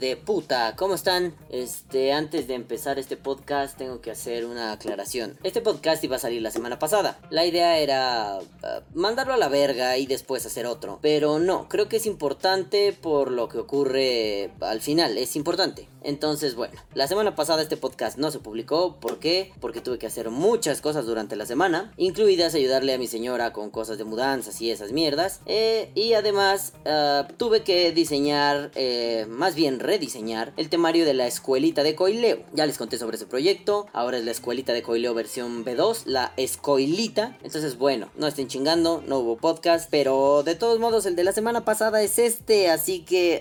de puta, ¿cómo están? Este, antes de empezar este podcast tengo que hacer una aclaración. Este podcast iba a salir la semana pasada. La idea era uh, mandarlo a la verga y después hacer otro. Pero no, creo que es importante por lo que ocurre al final, es importante. Entonces, bueno, la semana pasada este podcast no se publicó. ¿Por qué? Porque tuve que hacer muchas cosas durante la semana, incluidas ayudarle a mi señora con cosas de mudanzas y esas mierdas. Eh, y además, uh, tuve que diseñar, eh, más bien rediseñar, el temario de la escuelita de Coileo. Ya les conté sobre ese proyecto. Ahora es la escuelita de Coileo versión B2, la escoilita. Entonces, bueno, no estén chingando, no hubo podcast. Pero de todos modos, el de la semana pasada es este. Así que,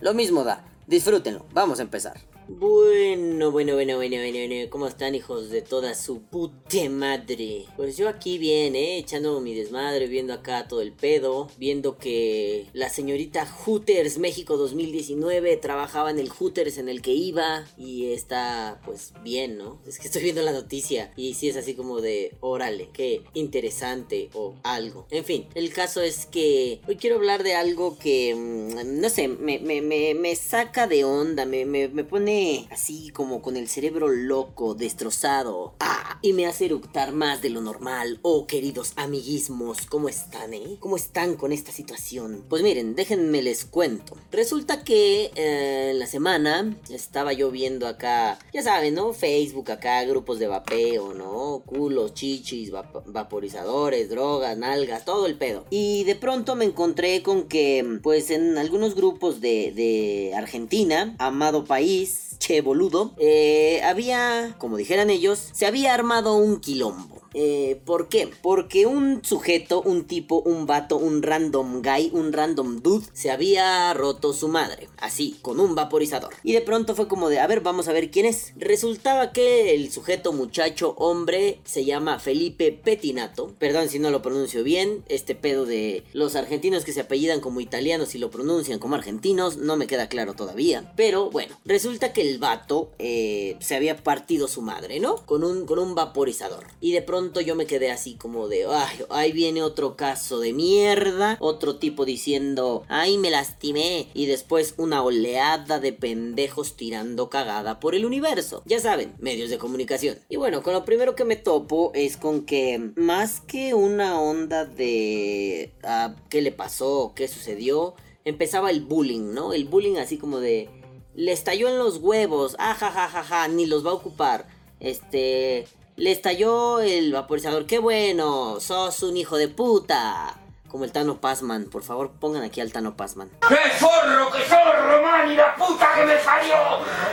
lo mismo da. Disfrútenlo, vamos a empezar. Bueno, bueno, bueno, bueno, bueno, ¿cómo están hijos de toda su puta madre? Pues yo aquí bien, eh, echando mi desmadre, viendo acá todo el pedo, viendo que la señorita Hooters México 2019 trabajaba en el Hooters en el que iba y está pues bien, ¿no? Es que estoy viendo la noticia y sí es así como de, órale, qué interesante o algo. En fin, el caso es que hoy quiero hablar de algo que, mm, no sé, me, me, me, me saca de onda, me, me, me pone así como con el cerebro loco, destrozado. Y me hace eructar más de lo normal. Oh, queridos amiguismos, ¿cómo están, eh? ¿Cómo están con esta situación? Pues miren, déjenme les cuento. Resulta que eh, en la semana estaba yo viendo acá, ya saben, ¿no? Facebook acá, grupos de vapeo, ¿no? Culos, chichis, vaporizadores, drogas, nalgas, todo el pedo. Y de pronto me encontré con que, pues en algunos grupos de, de Argentina, amado país, che boludo, eh, había, como dijeran ellos, se había armado un quilombo. Eh, ¿Por qué? Porque un sujeto, un tipo, un vato, un random guy, un random dude, se había roto su madre. Así, con un vaporizador. Y de pronto fue como de, a ver, vamos a ver quién es. Resultaba que el sujeto, muchacho, hombre, se llama Felipe Petinato. Perdón si no lo pronuncio bien. Este pedo de los argentinos que se apellidan como italianos y lo pronuncian como argentinos, no me queda claro todavía. Pero bueno, resulta que el vato eh, se había partido su madre, ¿no? Con un, con un vaporizador. Y de pronto yo me quedé así como de, ay, ahí viene otro caso de mierda, otro tipo diciendo, ay, me lastimé, y después una oleada de pendejos tirando cagada por el universo. Ya saben, medios de comunicación. Y bueno, con lo primero que me topo es con que más que una onda de ah, qué le pasó, qué sucedió, empezaba el bullying, ¿no? El bullying así como de le estalló en los huevos, ajajajaja, ah, ni los va a ocupar. Este, le estalló el vaporizador. ¡Qué bueno! ¡Sos un hijo de puta! Como el Tano Pazman. Por favor, pongan aquí al Tano Pazman. ¡Qué zorro, qué zorro, man! ¡Y la puta que me parió!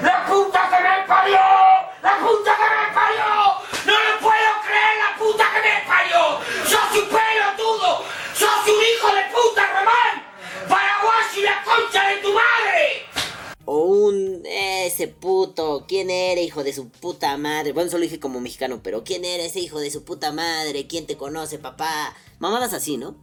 ¡La puta que me parió! ¡La puta que me parió! ¡No lo puedo creer, la puta que me parió! ¡Sos un pelotudo! ¡Sos un hijo de puta, Román! ¡Paraguay y la concha de tu madre! O un... ese puto, ¿quién era hijo de su puta madre? Bueno, solo dije como mexicano, pero ¿quién era ese hijo de su puta madre? ¿Quién te conoce, papá? Mamadas así, ¿no?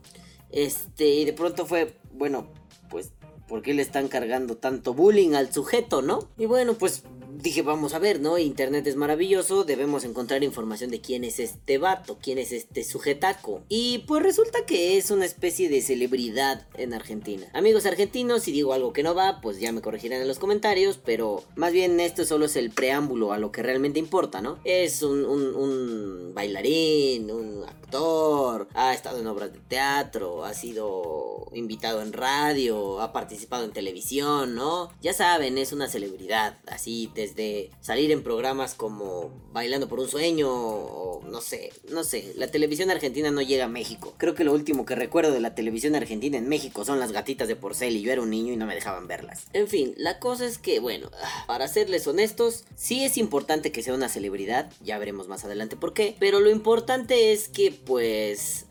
Este, y de pronto fue, bueno, pues, ¿por qué le están cargando tanto bullying al sujeto, no? Y bueno, pues dije, vamos a ver, ¿no? Internet es maravilloso, debemos encontrar información de quién es este vato, quién es este sujetaco. Y pues resulta que es una especie de celebridad en Argentina. Amigos argentinos, si digo algo que no va, pues ya me corregirán en los comentarios, pero más bien esto solo es el preámbulo a lo que realmente importa, ¿no? Es un, un, bailarín, un actor, ha estado en obras de teatro, ha sido invitado en radio, ha participado en televisión, ¿no? Ya saben, es una celebridad, así desde de salir en programas como Bailando por un Sueño o no sé, no sé, la televisión argentina no llega a México. Creo que lo último que recuerdo de la televisión argentina en México son las gatitas de porcel y yo era un niño y no me dejaban verlas. En fin, la cosa es que, bueno, para serles honestos, sí es importante que sea una celebridad, ya veremos más adelante por qué, pero lo importante es que pues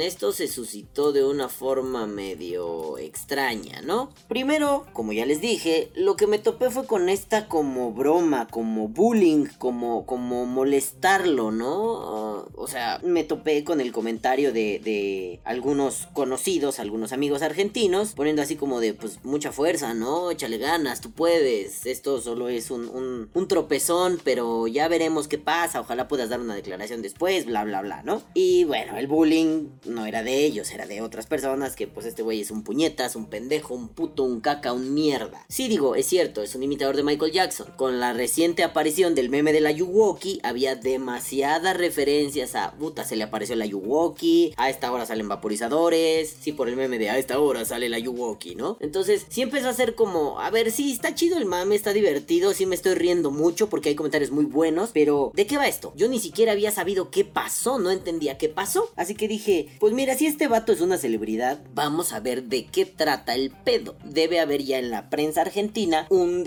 esto se suscitó de una forma medio extraña, ¿no? Primero, como ya les dije, lo que me topé fue con esta como broma, como bullying, como, como molestarlo, ¿no? O sea, me topé con el comentario de, de algunos conocidos, algunos amigos argentinos, poniendo así como de, pues, mucha fuerza, ¿no? Échale ganas, tú puedes. Esto solo es un, un, un tropezón, pero ya veremos qué pasa. Ojalá puedas dar una declaración después, bla, bla, bla, ¿no? Y bueno, el bullying no era de ellos, era de otras personas que, pues, este güey es un puñetas, un pendejo, un puto, un caca, un mierda. Sí, digo, es cierto, es un imitador de Michael Jackson. Con la reciente aparición del meme de la Yuwoki, había demasiadas referencias a, puta, se le apareció la Yuwoki, a esta hora salen vaporizadores, sí, por el meme de a esta hora sale la Yuwoki, ¿no? Entonces, sí empezó a ser como, a ver, sí, está chido el mame, está divertido, sí me estoy riendo mucho porque hay comentarios muy buenos, pero ¿de qué va esto? Yo ni siquiera había sabido qué pasó, no entendía qué pasó. Así que dije, pues mira, si este vato es una celebridad, vamos a ver de qué trata el pedo. Debe haber ya en la prensa argentina un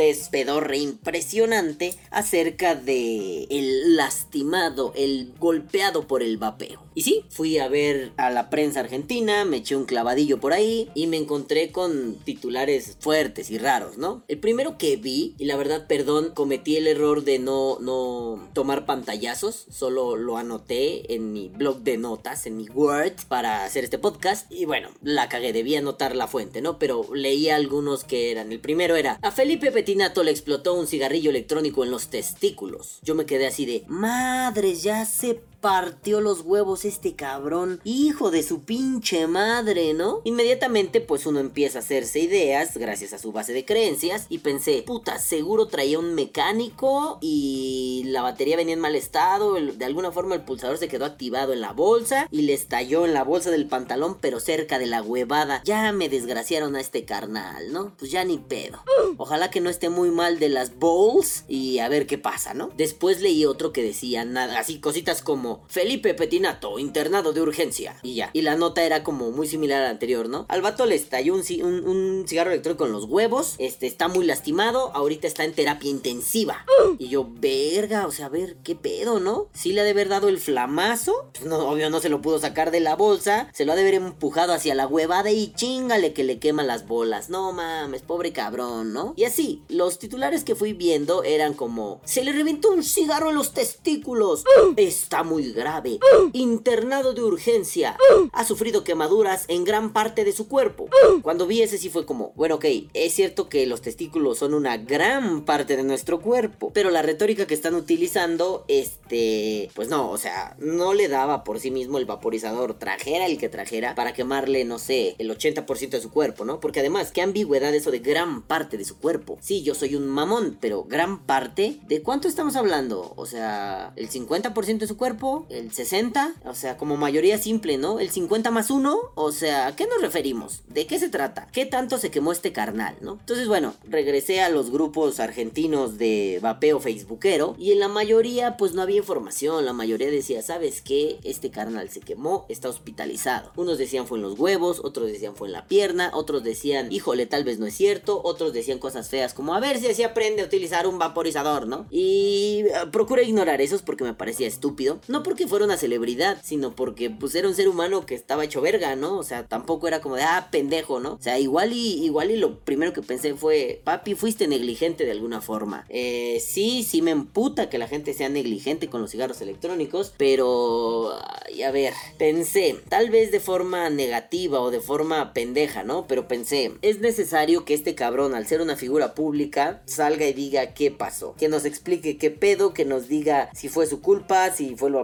despedorre impresionante acerca de el lastimado, el golpeado por el vapeo. Y sí, fui a ver a la prensa argentina, me eché un clavadillo por ahí y me encontré con titulares fuertes y raros, ¿no? El primero que vi, y la verdad, perdón, cometí el error de no, no tomar pantallazos, solo lo anoté en mi blog de notas, en mi Word, para hacer este podcast. Y bueno, la cagué, debía anotar la fuente, ¿no? Pero leí algunos que eran. El primero era, a Felipe Petinato le explotó un cigarrillo electrónico en los testículos. Yo me quedé así de, madre, ya se partió los huevos este cabrón, hijo de su pinche madre, ¿no? Inmediatamente pues uno empieza a hacerse ideas gracias a su base de creencias y pensé, puta, seguro traía un mecánico y la batería venía en mal estado, de alguna forma el pulsador se quedó activado en la bolsa y le estalló en la bolsa del pantalón pero cerca de la huevada. Ya me desgraciaron a este carnal, ¿no? Pues ya ni pedo. Ojalá que no esté muy mal de las bowls y a ver qué pasa, ¿no? Después leí otro que decía nada, así cositas como Felipe Petinato, internado de urgencia. Y ya. Y la nota era como muy similar a la anterior, ¿no? Al vato le estalló un, un, cigarro electrónico en los huevos. Este está muy lastimado. Ahorita está en terapia intensiva. Y yo, verga, o sea, a ver, ¿qué pedo, no? Sí le ha de haber dado el flamazo. Pues no, obvio, no se lo pudo sacar de la bolsa. Se lo ha de haber empujado hacia la huevada y chingale que le quema las bolas. No mames, pobre cabrón, ¿no? Y así, los titulares que fui viendo eran como: Se le reventó un cigarro en los testículos. Está muy muy grave, internado de urgencia, ha sufrido quemaduras en gran parte de su cuerpo. Cuando vi ese sí fue como, bueno, ok, es cierto que los testículos son una gran parte de nuestro cuerpo, pero la retórica que están utilizando, este, pues no, o sea, no le daba por sí mismo el vaporizador, trajera el que trajera, para quemarle, no sé, el 80% de su cuerpo, ¿no? Porque además, qué ambigüedad eso de gran parte de su cuerpo. Sí, yo soy un mamón, pero gran parte, ¿de cuánto estamos hablando? O sea, el 50% de su cuerpo el 60, o sea, como mayoría simple, ¿no? El 50 más 1, o sea, ¿a qué nos referimos? ¿De qué se trata? ¿Qué tanto se quemó este carnal, no? Entonces, bueno, regresé a los grupos argentinos de vapeo facebookero y en la mayoría pues no había información, la mayoría decía, ¿sabes qué? Este carnal se quemó, está hospitalizado. Unos decían fue en los huevos, otros decían fue en la pierna, otros decían, híjole, tal vez no es cierto, otros decían cosas feas como a ver si así aprende a utilizar un vaporizador, ¿no? Y uh, procuré ignorar esos porque me parecía estúpido. No porque fuera una celebridad, sino porque pues era un ser humano que estaba hecho verga, ¿no? O sea, tampoco era como de, ah, pendejo, ¿no? O sea, igual y, igual y lo primero que pensé fue, papi, fuiste negligente de alguna forma. Eh, sí, sí me emputa que la gente sea negligente con los cigarros electrónicos, pero, a ver, pensé, tal vez de forma negativa o de forma pendeja, ¿no? Pero pensé, es necesario que este cabrón, al ser una figura pública, salga y diga qué pasó, que nos explique qué pedo, que nos diga si fue su culpa, si fue lo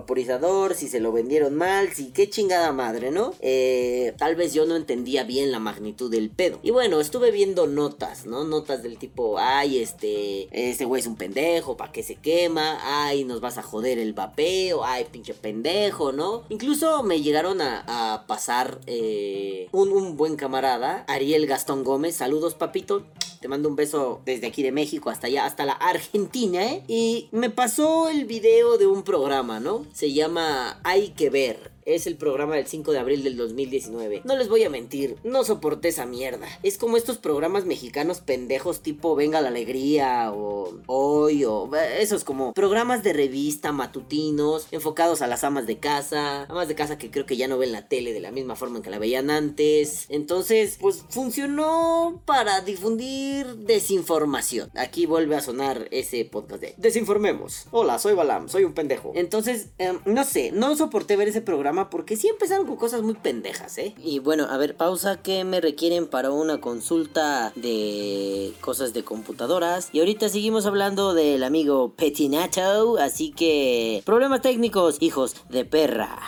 si se lo vendieron mal, si qué chingada madre, ¿no? Eh, tal vez yo no entendía bien la magnitud del pedo. Y bueno, estuve viendo notas, ¿no? Notas del tipo, ay, este, este güey es un pendejo, ¿para qué se quema? Ay, nos vas a joder el vapeo, ay, pinche pendejo, ¿no? Incluso me llegaron a, pasar eh, un, un buen camarada, Ariel Gastón Gómez, saludos papito. Te mando un beso desde aquí de México hasta allá, hasta la Argentina, ¿eh? Y me pasó el video de un programa, ¿no? Se llama Hay que ver es el programa del 5 de abril del 2019. No les voy a mentir, no soporté esa mierda. Es como estos programas mexicanos pendejos tipo Venga la Alegría o Hoy o esos como programas de revista matutinos enfocados a las amas de casa, amas de casa que creo que ya no ven la tele de la misma forma en que la veían antes. Entonces, pues funcionó para difundir desinformación. Aquí vuelve a sonar ese podcast de Desinformemos. Hola, soy Balam, soy un pendejo. Entonces, em, no sé, no soporté ver ese programa porque sí empezaron con cosas muy pendejas, ¿eh? Y bueno, a ver, pausa que me requieren para una consulta de cosas de computadoras. Y ahorita seguimos hablando del amigo Petinato, así que problemas técnicos, hijos de perra.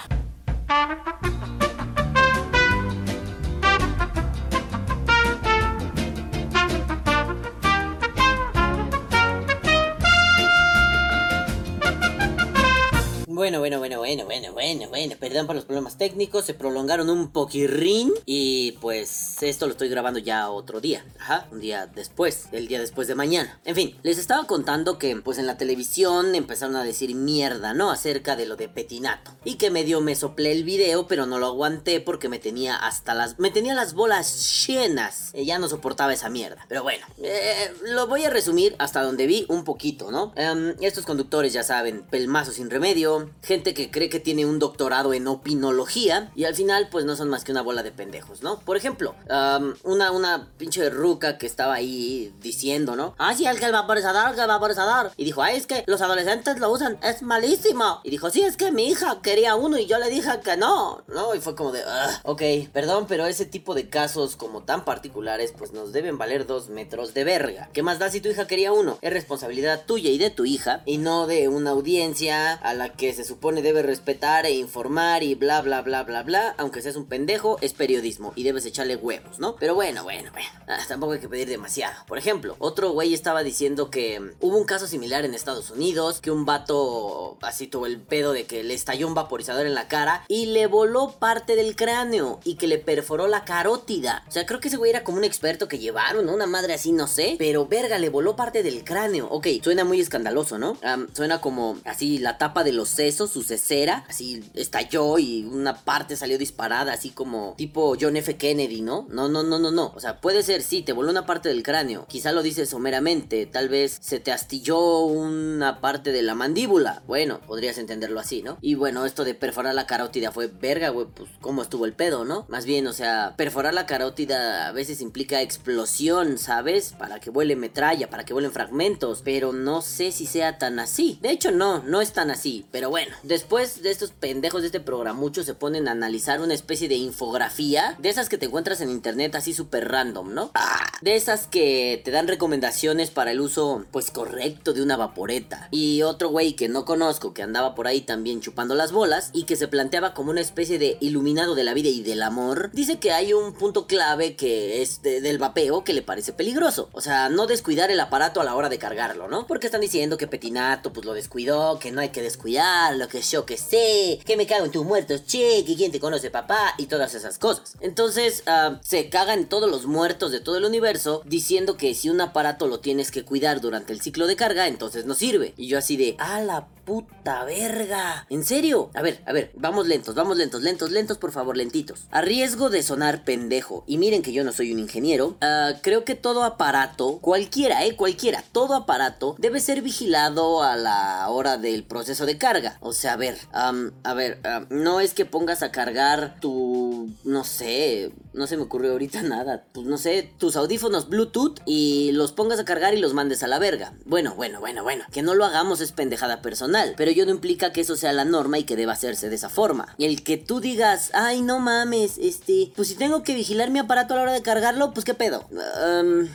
Bueno, bueno, bueno, bueno, bueno, bueno, bueno. Perdón por los problemas técnicos. Se prolongaron un poquirrín. Y pues esto lo estoy grabando ya otro día. Ajá, un día después. El día después de mañana. En fin, les estaba contando que pues en la televisión empezaron a decir mierda, ¿no? Acerca de lo de Petinato. Y que medio me soplé el video, pero no lo aguanté porque me tenía hasta las... Me tenía las bolas llenas. Y ya no soportaba esa mierda. Pero bueno, eh, lo voy a resumir hasta donde vi un poquito, ¿no? Em, estos conductores ya saben, pelmazo sin remedio gente que cree que tiene un doctorado en opinología y al final pues no son más que una bola de pendejos, ¿no? Por ejemplo, una, una pinche ruca que estaba ahí diciendo, ¿no? Ah, sí, el que el vaporizador, el que el vaporizador. Y dijo, ay, es que los adolescentes lo usan, es malísimo. Y dijo, sí, es que mi hija quería uno y yo le dije que no, ¿no? Y fue como de, ok, perdón, pero ese tipo de casos como tan particulares pues nos deben valer dos metros de verga. ¿Qué más da si tu hija quería uno? Es responsabilidad tuya y de tu hija y no de una audiencia a la que se supone debe respetar e informar y bla bla bla bla bla, aunque seas un pendejo, es periodismo y debes echarle huevos, ¿no? Pero bueno, bueno, bueno, ah, tampoco hay que pedir demasiado. Por ejemplo, otro güey estaba diciendo que hubo un caso similar en Estados Unidos, que un vato así tuvo el pedo de que le estalló un vaporizador en la cara y le voló parte del cráneo y que le perforó la carótida. O sea, creo que ese güey era como un experto que llevaron, una madre así, no sé, pero verga, le voló parte del cráneo. Ok, suena muy escandaloso, ¿no? suena como así la tapa de los eso, su cesera, así estalló y una parte salió disparada, así como tipo John F. Kennedy, ¿no? No, no, no, no, no. O sea, puede ser, sí, te voló una parte del cráneo. Quizá lo dices someramente. Tal vez se te astilló una parte de la mandíbula. Bueno, podrías entenderlo así, ¿no? Y bueno, esto de perforar la carótida fue verga, güey. Pues cómo estuvo el pedo, ¿no? Más bien, o sea, perforar la carótida a veces implica explosión, ¿sabes? Para que vuele metralla, para que vuelen fragmentos. Pero no sé si sea tan así. De hecho, no, no es tan así. Pero bueno, después de estos pendejos de este programucho se ponen a analizar una especie de infografía, de esas que te encuentras en internet así súper random, ¿no? De esas que te dan recomendaciones para el uso, pues correcto de una vaporeta. Y otro güey que no conozco, que andaba por ahí también chupando las bolas y que se planteaba como una especie de iluminado de la vida y del amor, dice que hay un punto clave que es del vapeo que le parece peligroso. O sea, no descuidar el aparato a la hora de cargarlo, ¿no? Porque están diciendo que Petinato pues lo descuidó, que no hay que descuidar lo que yo que sé, que me cago en tus muertos, che, que quién te conoce papá y todas esas cosas. Entonces uh, se cagan todos los muertos de todo el universo diciendo que si un aparato lo tienes que cuidar durante el ciclo de carga, entonces no sirve. Y yo así de, a la puta verga. ¿En serio? A ver, a ver, vamos lentos, vamos lentos, lentos, lentos, por favor, lentitos. A riesgo de sonar pendejo, y miren que yo no soy un ingeniero, uh, creo que todo aparato, cualquiera, eh, cualquiera, todo aparato debe ser vigilado a la hora del proceso de carga. O sea, a ver, a ver, no es que pongas a cargar tu, no sé, no se me ocurrió ahorita nada, pues no sé, tus audífonos Bluetooth y los pongas a cargar y los mandes a la verga. Bueno, bueno, bueno, bueno, que no lo hagamos es pendejada personal, pero yo no implica que eso sea la norma y que deba hacerse de esa forma. Y el que tú digas, ay, no mames, este, pues si tengo que vigilar mi aparato a la hora de cargarlo, pues qué pedo.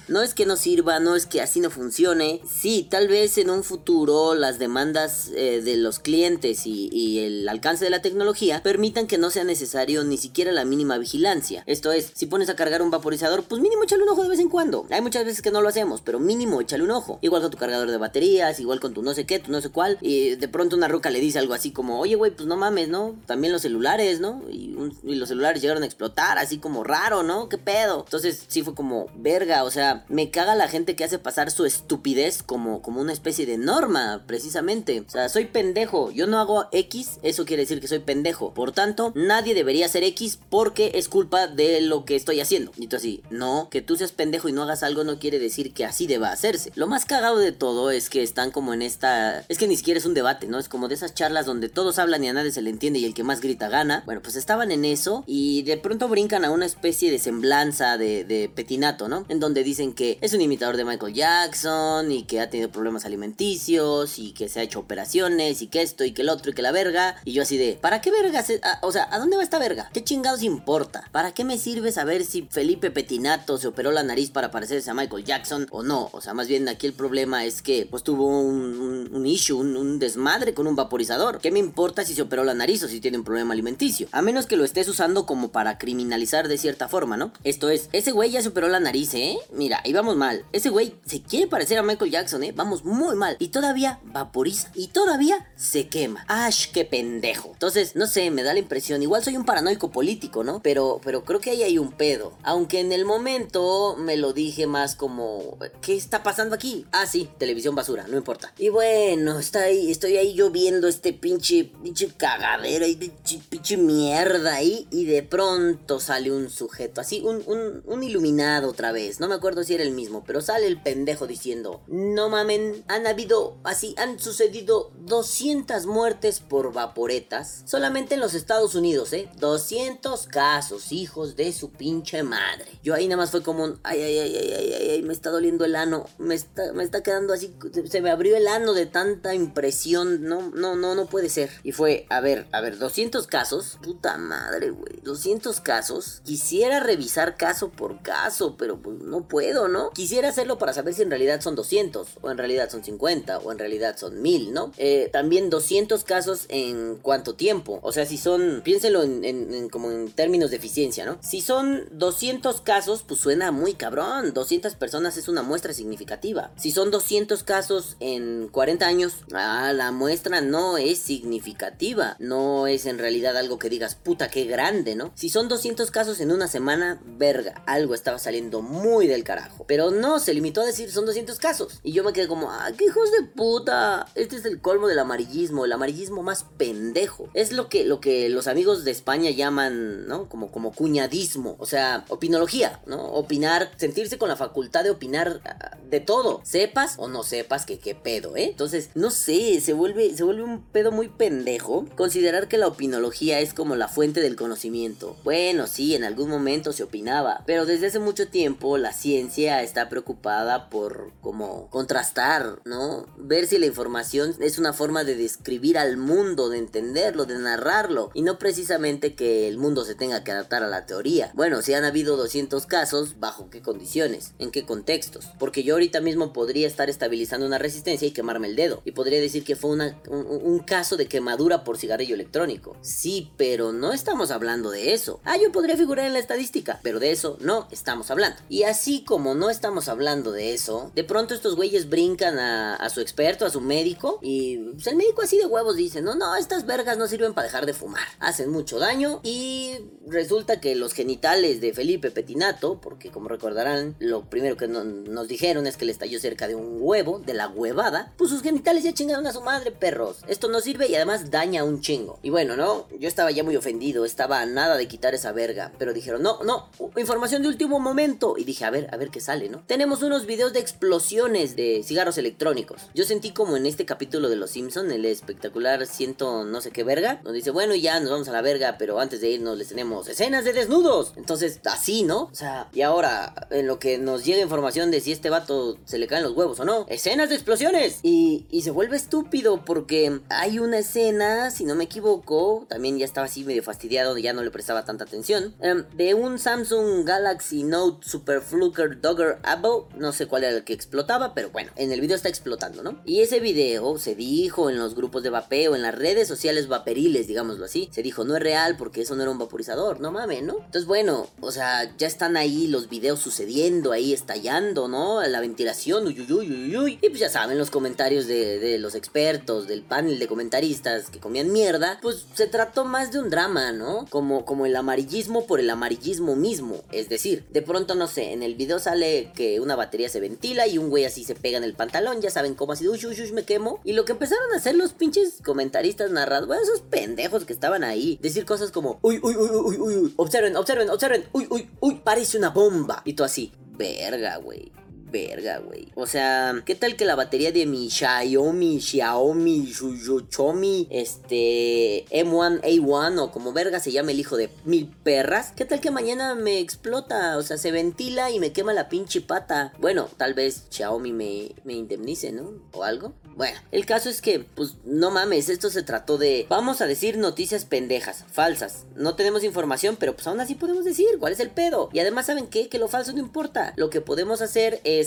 no es que no sirva, no es que así no funcione. Sí, tal vez en un futuro las demandas eh, de los clientes y, el alcance de la tecnología permitan que no sea necesario ni siquiera la mínima vigilancia. Esto es, si pones a cargar un vaporizador, pues mínimo échale un ojo de vez en cuando. Hay muchas veces que no lo hacemos, pero mínimo échale un ojo. Igual con tu cargador de baterías, igual con tu no sé qué, tu no sé cuál. Y de pronto una ruca le dice algo así como, oye, güey, pues no mames, ¿no? También los celulares, ¿no? Y, y los celulares llegaron a explotar, así como raro, ¿no? ¿Qué pedo? Entonces sí fue como, verga, o sea, me caga la gente que hace pasar su estupidez como, como una especie de norma, precisamente. O sea, soy pendejo, yo no hago X, eso quiere decir que soy pendejo. Por tanto, nadie debería hacer X porque es culpa de lo que estoy haciendo. Y tú así, no, que tú seas pendejo y no hagas algo no quiere decir que así deba hacerse. Lo más cagado de todo es que están como en esta... Es que ni siquiera es un debate, ¿no? Es como de esas charlas donde todos hablan y a nadie se le entiende y el que más grita gana. Bueno, pues estaban en eso y de pronto brincan a una especie de semblanza de, de petinato, ¿no? En donde dicen que es un imitador de Michael Jackson y que ha tenido problemas alimenticios y que se ha hecho operaciones y que esto y que el otro y que la verga. Y yo así de, ¿para qué verga? Se, o sea, ¿a dónde va esta verga? ¿Qué chingados importa? ¿Para qué me sirve saber si Felipe Petinato se operó la nariz para parecerse a Michael Jackson o no? O sea, más bien aquí el problema es que pues tuvo un, un, issue, un, un, desmadre con un vaporizador. ¿Qué me importa si se operó la nariz o si tiene un problema alimenticio? A menos que lo estés usando como para criminalizar de cierta forma, ¿no? Esto es, ese güey ya se operó la nariz, ¿eh? Mira, ahí vamos mal. Ese güey se quiere parecer a Michael Jackson, ¿eh? Vamos muy mal. Y todavía vaporiza. Y todavía se quema. ¡Ash, qué pendejo! Entonces, no sé, me da la impresión. Igual soy un paranoico político, Pero, pero creo que ahí hay un pedo. Aunque en el momento me lo dije más como... ¿Qué está pasando aquí? Ah, sí, televisión basura, no importa. Y bueno, está ahí, estoy ahí yo viendo este pinche, pinche cagadero y pinche, pinche mierda ahí. Y de pronto sale un sujeto así, un, un, un iluminado otra vez. No me acuerdo si era el mismo, pero sale el pendejo diciendo, no mamen, han habido así, han sucedido 200 muertes por vaporetas solamente en los Estados Unidos, ¿eh? 200 casos, hijos de su pinche madre. Yo ahí nada más fue como un, ay, ay, ay, ay, ay, ay, me está doliendo el ano, me está, me está quedando así, se me abrió el ano de tanta impresión, no, no, no, no puede ser. Y fue, a ver, a ver, 200 casos, puta madre, güey, 200 casos, quisiera revisar caso por caso, pero pues no puedo, ¿no? Quisiera hacerlo para saber si en realidad son 200, o en realidad son 50, o en realidad son 1000, ¿no? Eh, también 200 casos en cuánto tiempo, o sea, si son, piénselo en, en, en, como en términos de eficiencia, ¿no? Si son 200 casos, pues suena muy cabrón, 200 personas es una muestra significativa. Si son 200 casos en 40 años, ah, la muestra no es significativa, no es en realidad algo que digas, puta, qué grande, ¿no? Si son 200 casos en una semana, verga, algo estaba saliendo muy del carajo. Pero no, se limitó a decir son 200 casos. Y yo me quedé como, ah, qué hijos de puta. Este es el colmo del amarillismo, el amarillismo más pendejo. Es lo que, lo que los amigos de España llaman, ¿no? Como, como cuñadismo, o sea, opinología, ¿no? Opinar, sentirse con la facultad de opinar uh, de todo. Sepas o no sepas que qué pedo, ¿eh? Entonces, no sé, se vuelve, se vuelve un pedo muy pendejo considerar que la opinología es como la fuente del conocimiento. Bueno, sí, en algún momento se opinaba, pero desde hace mucho tiempo la ciencia está preocupada por como contrastar, ¿no? Ver si la información es una forma de describir al mundo, de entenderlo, de narrarlo, y no precisamente que el mundo se tenga que adaptar a la teoría. Bueno, si han habido 200 casos, ¿bajo qué condiciones? ¿En qué contextos? Porque yo ahorita mismo podría estar estabilizando una resistencia y quemarme el dedo, y podría decir que fue un, caso de quemadura por cigarrillo electrónico. Sí, pero no estamos hablando de eso. Ah, yo podría figurar en la estadística, pero de eso no estamos hablando. Y así como no estamos hablando de eso, de pronto estos güeyes brincan a, a su experto, a su médico, y pues, el médico así de huevos dice, no, no, estas vergas no sirven para dejar de fumar, hacen mucho daño y resulta que los genitales de Felipe Petinato, porque como recordarán, lo primero que no, nos dijeron es que le estalló cerca de un huevo, de la huevada, pues sus genitales ya chingaron a su madre, perros. Esto no sirve y además daña un chingo. Y bueno, ¿no? Yo estaba ya muy ofendido, estaba a nada de quitar esa verga, pero dijeron, no, no, información de último momento. Y dije, a ver, a ver qué sale, ¿no? Tenemos unos videos de explosiones de cigarros electrónicos. Yo sentí como en este capítulo de Los Simpson, el espectacular ciento no sé qué verga, donde dice, bueno, ya nos vamos a la verga, pero antes de irnos tenemos escenas de desnudos. Entonces, así, ¿no? O sea, y ahora, en lo que nos llega información de si este vato se le caen los huevos o no, escenas de explosiones. Y, y se vuelve estúpido porque hay una escena, si no me equivoco, también ya estaba así medio fastidiado, ya no le prestaba tanta atención, um, de un Samsung Galaxy Note Super Fluker Dogger Apple, no sé cuál era el que explotaba, pero bueno, en el video está explotando, ¿no? Y ese video se dijo en los grupos de vapeo, en las redes sociales vaperiles, digámoslo así, se dijo no es real porque eso no era un vaporizador, no mames, ¿no? Entonces, bueno, o sea, ya están ahí los videos sucediendo, ahí estallando, ¿no? La ventilación, uy, uy, uy, uy, uy. Y pues ya saben, los comentarios de, los expertos, del panel de comentaristas que comían mierda, pues se trató más de un drama, ¿no? Como, como el amarillismo por el amarillismo mismo. Es decir, de pronto, no sé, en el video sale que una batería se ventila y un güey así se pega en el pantalón, ya saben cómo así, uy, uy, uy, me quemo. Y lo que empezaron a hacer los pinches comentaristas narrados, bueno, esos pendejos que estaban ahí, decir cosas como, uy, uy, uy, uy, uy, uy, observen, observen, observen, uy, uy, uy, parece una bomba. Y tú así, verga, güey verga, güey. O sea, ¿qué tal que la batería de mi Xiaomi, Xiaomi, Xiaomi, este, M1A1 o como verga se llama el hijo de mil perras? ¿Qué tal que mañana me explota? O sea, se ventila y me quema la pinche pata. Bueno, tal vez Xiaomi me, me indemnice, ¿no? O algo. Bueno, el caso es que, pues, no mames, esto se trató de, vamos a decir noticias pendejas, falsas. No tenemos información, pero pues aún así podemos decir cuál es el pedo. Y además, ¿saben qué? Que lo falso no importa. Lo que podemos hacer es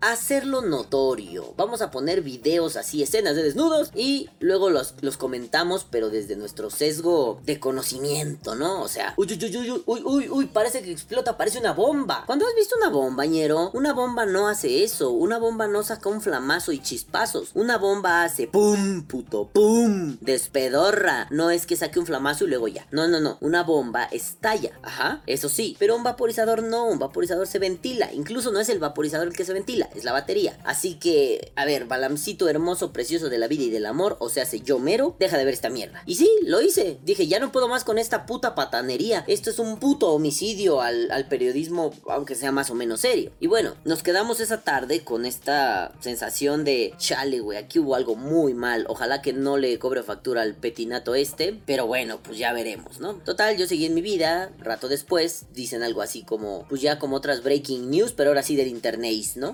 hacerlo notorio. Vamos a poner videos así, escenas de desnudos y luego los, los comentamos, pero desde nuestro sesgo de conocimiento, ¿no? O sea, uy, uy, uy, uy, uy, uy, uy, parece que explota, parece una bomba. Cuando has visto una bomba, ñero, una bomba no hace eso. Una bomba no saca un flamazo y chispazos. Una bomba hace pum, puto, pum, despedorra. No es que saque un flamazo y luego ya. No, no, no. Una bomba estalla. Ajá, eso sí. Pero un vaporizador no. Un vaporizador se ventila. Incluso no es el vaporizador vaporizador el que se ventila, es la batería. Así que, a ver, balamcito hermoso, precioso de la vida y del amor, o sea, se yo mero, deja de ver esta mierda. Y sí, lo hice. Dije, ya no puedo más con esta puta patanería. Esto es un puto homicidio al, al periodismo, aunque sea más o menos serio. Y bueno, nos quedamos esa tarde con esta sensación de, chale, güey, aquí hubo algo muy mal. Ojalá que no le cobre factura al petinato este, pero bueno, pues ya veremos, ¿no? Total, yo seguí en mi vida, rato después, dicen algo así como, pues ya como otras breaking news, pero ahora sí del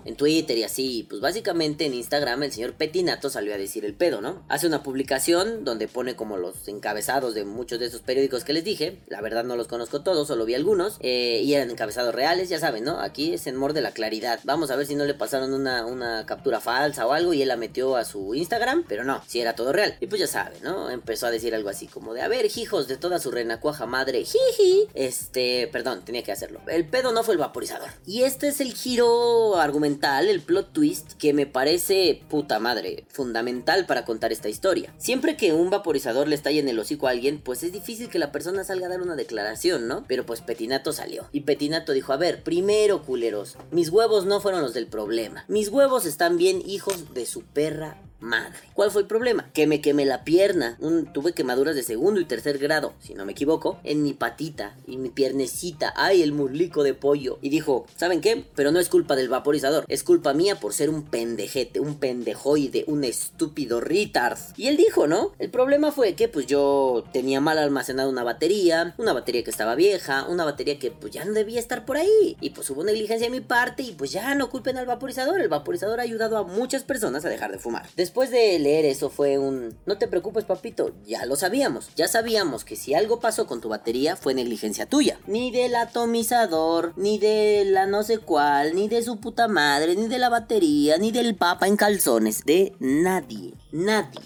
En Twitter y así. Pues básicamente en Instagram el señor Petinato salió a decir el pedo, ¿no? Hace una publicación donde pone como los encabezados de muchos de esos periódicos que les dije. La verdad no los conozco todos, solo vi algunos. Eh, y eran encabezados reales, ya saben, ¿no? Aquí es en mor de la claridad. Vamos a ver si no le pasaron una, una captura falsa o algo y él la metió a su Instagram. Pero no, si era todo real. Y pues ya saben, ¿no? Empezó a decir algo así como de, a ver, hijos de toda su renacuaja madre. Jiji. Este, perdón, tenía que hacerlo. El pedo no fue el vaporizador. Y este es el giro argumental, el plot twist, que me parece puta madre, fundamental para contar esta historia. Siempre que un vaporizador le estalla en el hocico a alguien, pues es difícil que la persona salga a dar una declaración, ¿no? Pero pues Petinato salió. Y Petinato dijo, a ver, primero culeros, mis huevos no fueron los del problema. Mis huevos están bien hijos de su perra madre. ¿Cuál fue el problema? Que me quemé la pierna. tuve quemaduras de segundo y tercer grado, si no me equivoco, en mi patita y mi piernecita. Ay, el murlico de pollo. Y dijo, ¿saben qué? Pero no es culpa del vaporizador. Es culpa mía por ser un pendejete, un pendejoide, un estúpido retard. Y él dijo, ¿no? El problema fue que pues yo tenía mal almacenada una batería, una batería que estaba vieja, una batería que pues ya no debía estar por ahí. Y pues hubo negligencia de mi parte y pues ya no culpen al vaporizador. El vaporizador ha ayudado a muchas personas a dejar de fumar. Después de leer eso fue un... No te preocupes papito, ya lo sabíamos. Ya sabíamos que si algo pasó con tu batería fue negligencia tuya. Ni del atomizador, ni de la no sé cuál, ni de su puta madre, ni de la batería, ni del papa en calzones. De nadie. Nadie.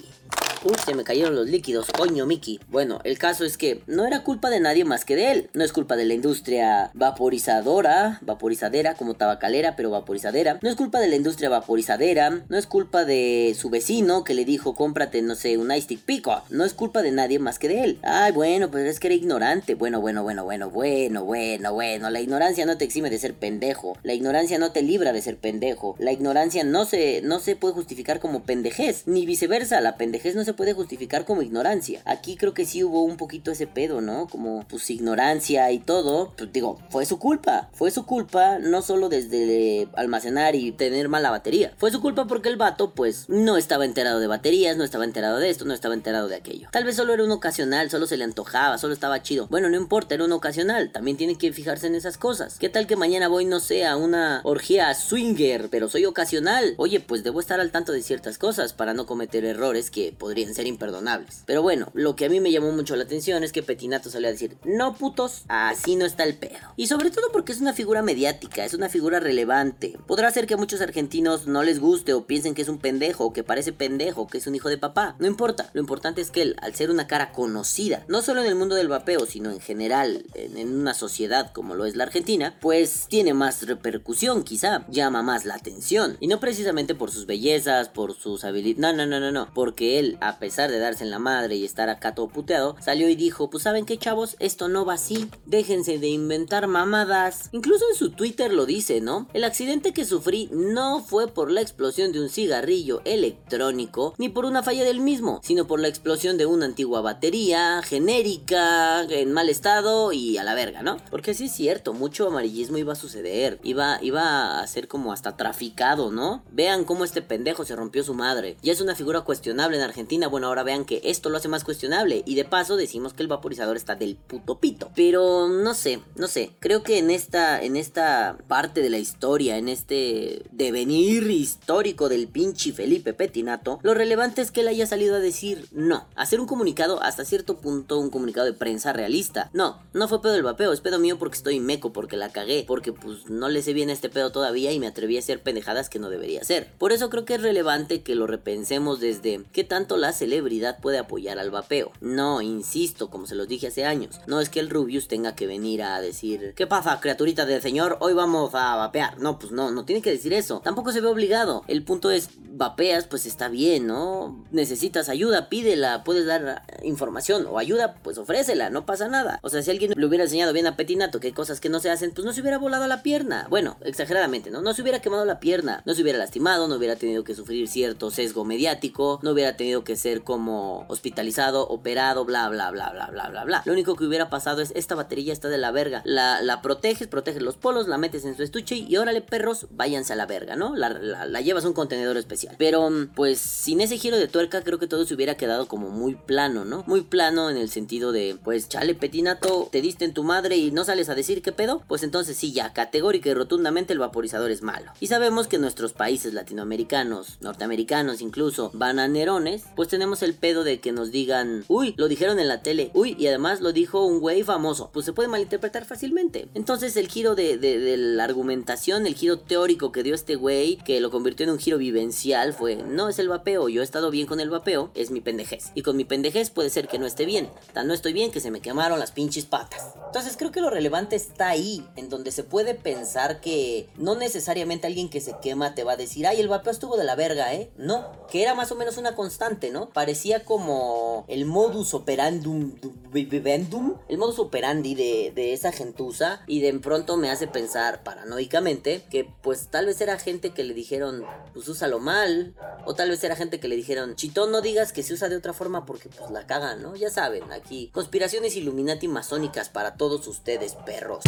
Se me cayeron los líquidos, coño Mickey. Bueno, el caso es que no era culpa de nadie más que de él. No es culpa de la industria vaporizadora, vaporizadera, como tabacalera, pero vaporizadera. No es culpa de la industria vaporizadera. No es culpa de su vecino que le dijo, cómprate, no sé, un ice stick pico. No es culpa de nadie más que de él. Ay, bueno, pues es que era ignorante. Bueno, bueno, bueno, bueno, bueno, bueno, bueno. La ignorancia no te exime de ser pendejo. La ignorancia no te libra de ser pendejo. La ignorancia no se, no se puede justificar como pendejez. Ni viceversa, la pendejez no se puede justificar como ignorancia. Aquí creo que sí hubo un poquito ese pedo, ¿no? Como pues ignorancia y todo. Pues digo, fue su culpa. Fue su culpa no solo desde almacenar y tener mala batería. Fue su culpa porque el vato pues no estaba enterado de baterías, no estaba enterado de esto, no estaba enterado de aquello. Tal vez solo era un ocasional, solo se le antojaba, solo estaba chido. Bueno, no importa, era un ocasional. También tiene que fijarse en esas cosas. ¿Qué tal que mañana voy, no sé, a una orgía swinger, pero soy ocasional? Oye, pues debo estar al tanto de ciertas cosas para no cometer errores que podrían ser imperdonables. Pero bueno, lo que a mí me llamó mucho la atención es que Petinato salió a decir, no putos, así no está el pedo. Y sobre todo porque es una figura mediática, es una figura relevante. Podrá ser que a muchos argentinos no les guste o piensen que es un pendejo, o que parece pendejo, que es un hijo de papá. No importa, lo importante es que él, al ser una cara conocida, no solo en el mundo del vapeo, sino en general, en, en una sociedad como lo es la Argentina, pues tiene más repercusión, quizá, llama más la atención. Y no precisamente por sus bellezas, por sus habilidades, no, no, no, no, no, porque él, a pesar de darse en la madre y estar acá todo puteado, salió y dijo, pues saben qué chavos, esto no va así, déjense de inventar mamadas. Incluso en su Twitter lo dice, ¿no? El accidente que sufrí no fue por la explosión de un cigarrillo electrónico, ni por una falla del mismo, sino por la explosión de una antigua batería, genérica, en mal estado y a la verga, ¿no? Porque sí es cierto, mucho amarillismo iba a suceder, iba, iba a ser como hasta traficado, ¿no? Vean cómo este pendejo se rompió su madre. Ya es una figura cuestionable en Argentina, bueno, ahora vean que esto lo hace más cuestionable y de paso decimos que el vaporizador está del puto pito. Pero no sé, no sé, creo que en esta, en esta parte de la historia, en este devenir histórico del pinche Felipe Petinato, lo relevante es que él haya salido a decir no, hacer un comunicado hasta cierto punto, un comunicado de prensa realista. No, no fue pedo del vapeo, es pedo mío porque estoy meco, porque la cagué, porque pues no le sé bien este pedo todavía y me atreví a hacer pendejadas que no debería hacer. Por eso creo que es relevante que lo repensemos desde qué tanto la celebridad puede apoyar al vapeo. No, insisto, como se los dije hace años, no es que el Rubius tenga que venir a decir, ¿qué pasa, criaturita del señor? Hoy vamos a vapear. No, pues no, no tiene que decir eso. Tampoco se ve obligado. El punto es, vapeas, pues está bien, ¿no? Necesitas ayuda, pídela, puedes dar información o ayuda, pues ofrécela, no pasa nada. O sea, si alguien le hubiera enseñado bien a Petinato que hay cosas que no se hacen, pues no se hubiera volado la pierna. Bueno, exageradamente, ¿no? No se hubiera quemado la pierna, no se hubiera lastimado, no hubiera tenido que sufrir cierto sesgo mediático, no hubiera tenido que ser como hospitalizado, operado, bla, bla, bla, bla, bla, bla, bla. Lo único que hubiera pasado es, esta batería está de la verga. La, la proteges, proteges los polos, la metes en su estuche y órale, perros, váyanse a la verga, ¿no? La, la, la llevas a un contenedor especial. Pero, pues, sin ese giro de tuerca, creo que todo se hubiera quedado como muy plano, ¿no? Muy plano en el sentido de, pues, chale, petinato, te diste en tu madre y no sales a decir qué pedo. Pues entonces sí, ya, categórica y rotundamente el vaporizador es malo. Y sabemos que nuestros países latinoamericanos, norteamericanos incluso, bananerones, pues tenemos el pedo de que nos digan, uy, lo dijeron en la tele, uy, y además lo dijo un güey famoso. Pues se puede malinterpretar fácilmente. Entonces el giro de, de, la argumentación, el giro teórico que dio este güey, que lo convirtió en un giro vivencial, fue, no es el vapeo, yo he estado bien con el vapeo, es mi pendejez. Y con mi pendejez puede ser que no esté bien. Tan no estoy bien que se me quemaron las pinches patas. Entonces creo que lo relevante está ahí, en donde se puede pensar que no necesariamente alguien que se quema te va a decir, ay, el vapeo estuvo de la verga, ¿eh? No, que era más o menos una constante, ¿no? Parecía como el modus operandum, el modus operandi de, de esa gentuza, y de pronto me hace pensar paranoicamente que pues tal vez era gente que le dijeron, pues úsalo mal, o tal vez era gente que le dijeron, chitón, no digas que se usa de otra forma porque pues la cagan, ¿no? Ya saben, aquí, conspiraciones Illuminati masónicas para todos ustedes, perros.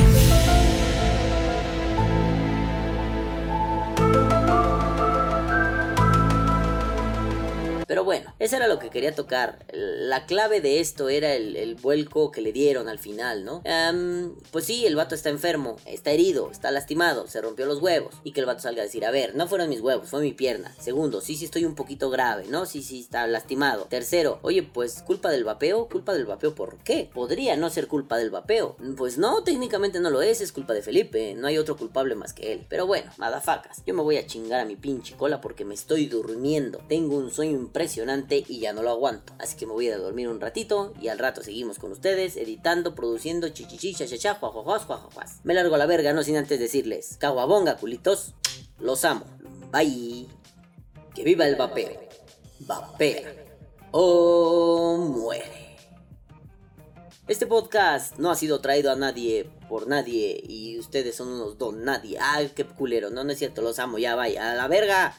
Pero bueno, eso era lo que quería tocar. La clave de esto era el, el vuelco que le dieron al final, ¿no? Um, pues sí, el vato está enfermo, está herido, está lastimado, se rompió los huevos. Y que el vato salga a decir, a ver, no fueron mis huevos, fue mi pierna. Segundo, sí, sí estoy un poquito grave, ¿no? Sí, sí está lastimado. Tercero, oye, pues culpa del vapeo, culpa del vapeo, ¿por qué? Podría no ser culpa del vapeo. Pues no, técnicamente no lo es, es culpa de Felipe, no hay otro culpable más que él. Pero bueno, madafacas, yo me voy a chingar a mi pinche cola porque me estoy durmiendo. Tengo un sueño impresionante y ya no lo aguanto. Así que me voy a dormir un ratito y al rato seguimos con ustedes, editando, produciendo, chichichi, chachacha, juajuajuas, juajuajuas. Me largo la verga, no sin antes decirles, caguabonga, culitos, los amo. Bye. Que viva el vapeo. Vapea. O muere. Este podcast no ha sido traído a nadie por nadie y ustedes son unos don nadie. Ay, qué culero. No, no es cierto, los amo. Ya vaya. A la verga.